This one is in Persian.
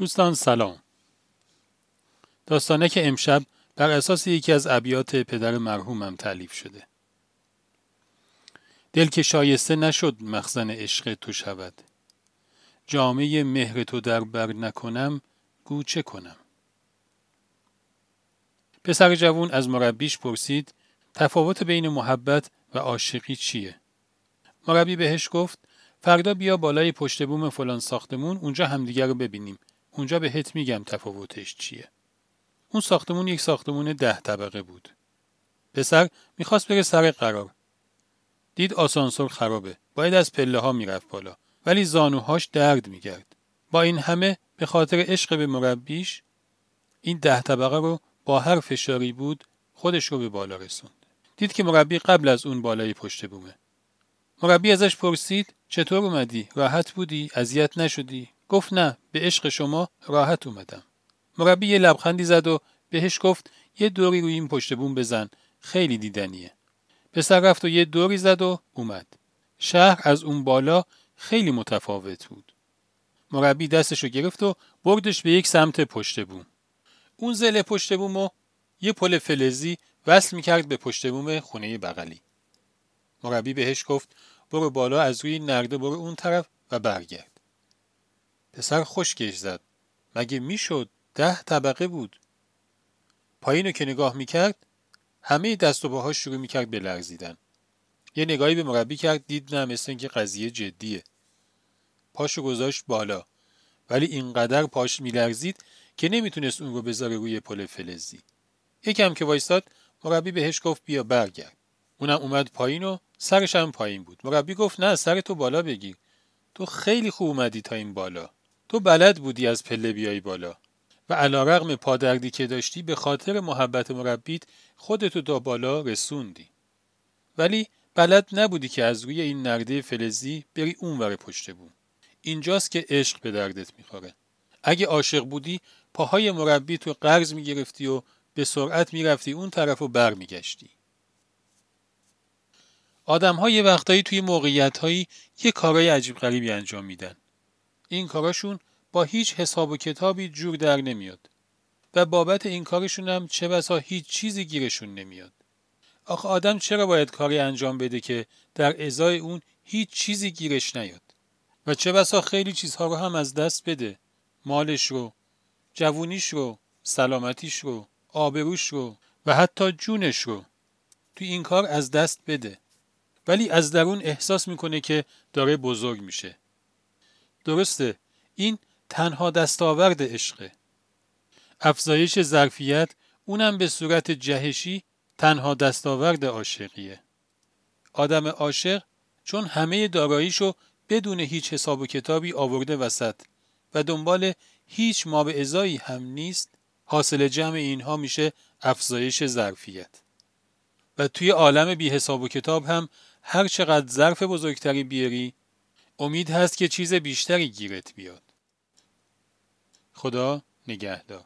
دوستان سلام. داستانه که امشب بر اساس یکی از ابیات پدر مرحومم تعلیف شده. دل که شایسته نشد مخزن عشق تو شود. جامعه مهر تو در بر نکنم گو چه کنم؟ پسر جوون از مربیش پرسید تفاوت بین محبت و عاشقی چیه؟ مربی بهش گفت فردا بیا بالای پشت بوم فلان ساختمون اونجا همدیگر رو ببینیم. اونجا بهت میگم تفاوتش چیه. اون ساختمون یک ساختمون ده طبقه بود. پسر می‌خواست بره سر قرار. دید آسانسور خرابه. باید از پله ها می‌رفت بالا. ولی زانوهاش درد میگرد با این همه به خاطر عشق به مربیش این ده طبقه رو با هر فشاری بود خودش رو به بالا رسوند. دید که مربی قبل از اون بالای پشت بومه. مربی ازش پرسید چطور اومدی؟ راحت بودی؟ اذیت نشدی؟ گفت نه به عشق شما راحت اومدم. مربی یه لبخندی زد و بهش گفت یه دوری روی این پشت بوم بزن خیلی دیدنیه. پسر رفت و یه دوری زد و اومد. شهر از اون بالا خیلی متفاوت بود. مربی دستشو گرفت و بردش به یک سمت پشت بوم. اون زل پشت بوم و یه پل فلزی وصل می‌کرد به پشت بوم خونه بغلی. مربی بهش گفت برو بالا از روی نرده برو اون طرف و برگرد. پسر خشکش زد. مگه می‌شد ده طبقه بود؟ پایینو که نگاه می‌کرد همه دست و پاهاش شروع می‌کرد به لرزیدن یه نگاهی به مربی کرد دید نه مثل اینکه قضیه جدیه. پاشو گذاشت بالا ولی اینقدر پاش میلرزید که نمی‌تونست اون رو بذاره روی پل فلزی. یکم که وایستاد مربی بهش گفت بیا برگرد. اونم اومد پایین و سرش هم پایین بود. مربی گفت نه سر تو بالا بگیر. تو خیلی خوب اومدی تا این بالا. تو بلد بودی از پله بیای بالا و علا رغم پادردی که داشتی به خاطر محبت مربیت خودتو تا بالا رسوندی. ولی بلد نبودی که از روی این نرده فلزی بری اونور پشت بوم اینجاست که عشق به دردت می‌خوره. اگه عاشق بودی پاهای مربی تو قرض می‌گرفتی و به سرعت می‌رفتی اون طرف و بر میگشتی آدم ها یه وقتایی توی موقعیت هایی یه کارای عجیب غریبی انجام میدن. این کاراشون با هیچ حساب و کتابی جور در نمیاد. و بابت این کارشون هم چه بسا هیچ چیزی گیرشون نمیاد. آخه آدم چرا باید کاری انجام بده که در ازای اون هیچ چیزی گیرش نیاد؟ و چه بسا خیلی چیزها رو هم از دست بده. مالش رو، جوونیش رو، سلامتیش رو، آبروش رو و حتی جونش رو. تو این کار از دست بده. ولی از درون احساس می‌کنه که داره بزرگ میشه. درسته این تنها دستاورد عشقه. افزایش ظرفیت اونم به صورت جهشی تنها دستاورد عاشقیه. آدم عاشق چون همه داراییشو بدون هیچ حساب و کتابی آورده وسط و دنبال هیچ ما به ازایی هم نیست حاصل جمع اینها میشه افزایش ظرفیت و توی عالم بی حساب و کتاب هم هر چقدر ظرف بزرگتری بیاری امید هست که چیز بیشتری گیرت بیاد. خدا نگهدار.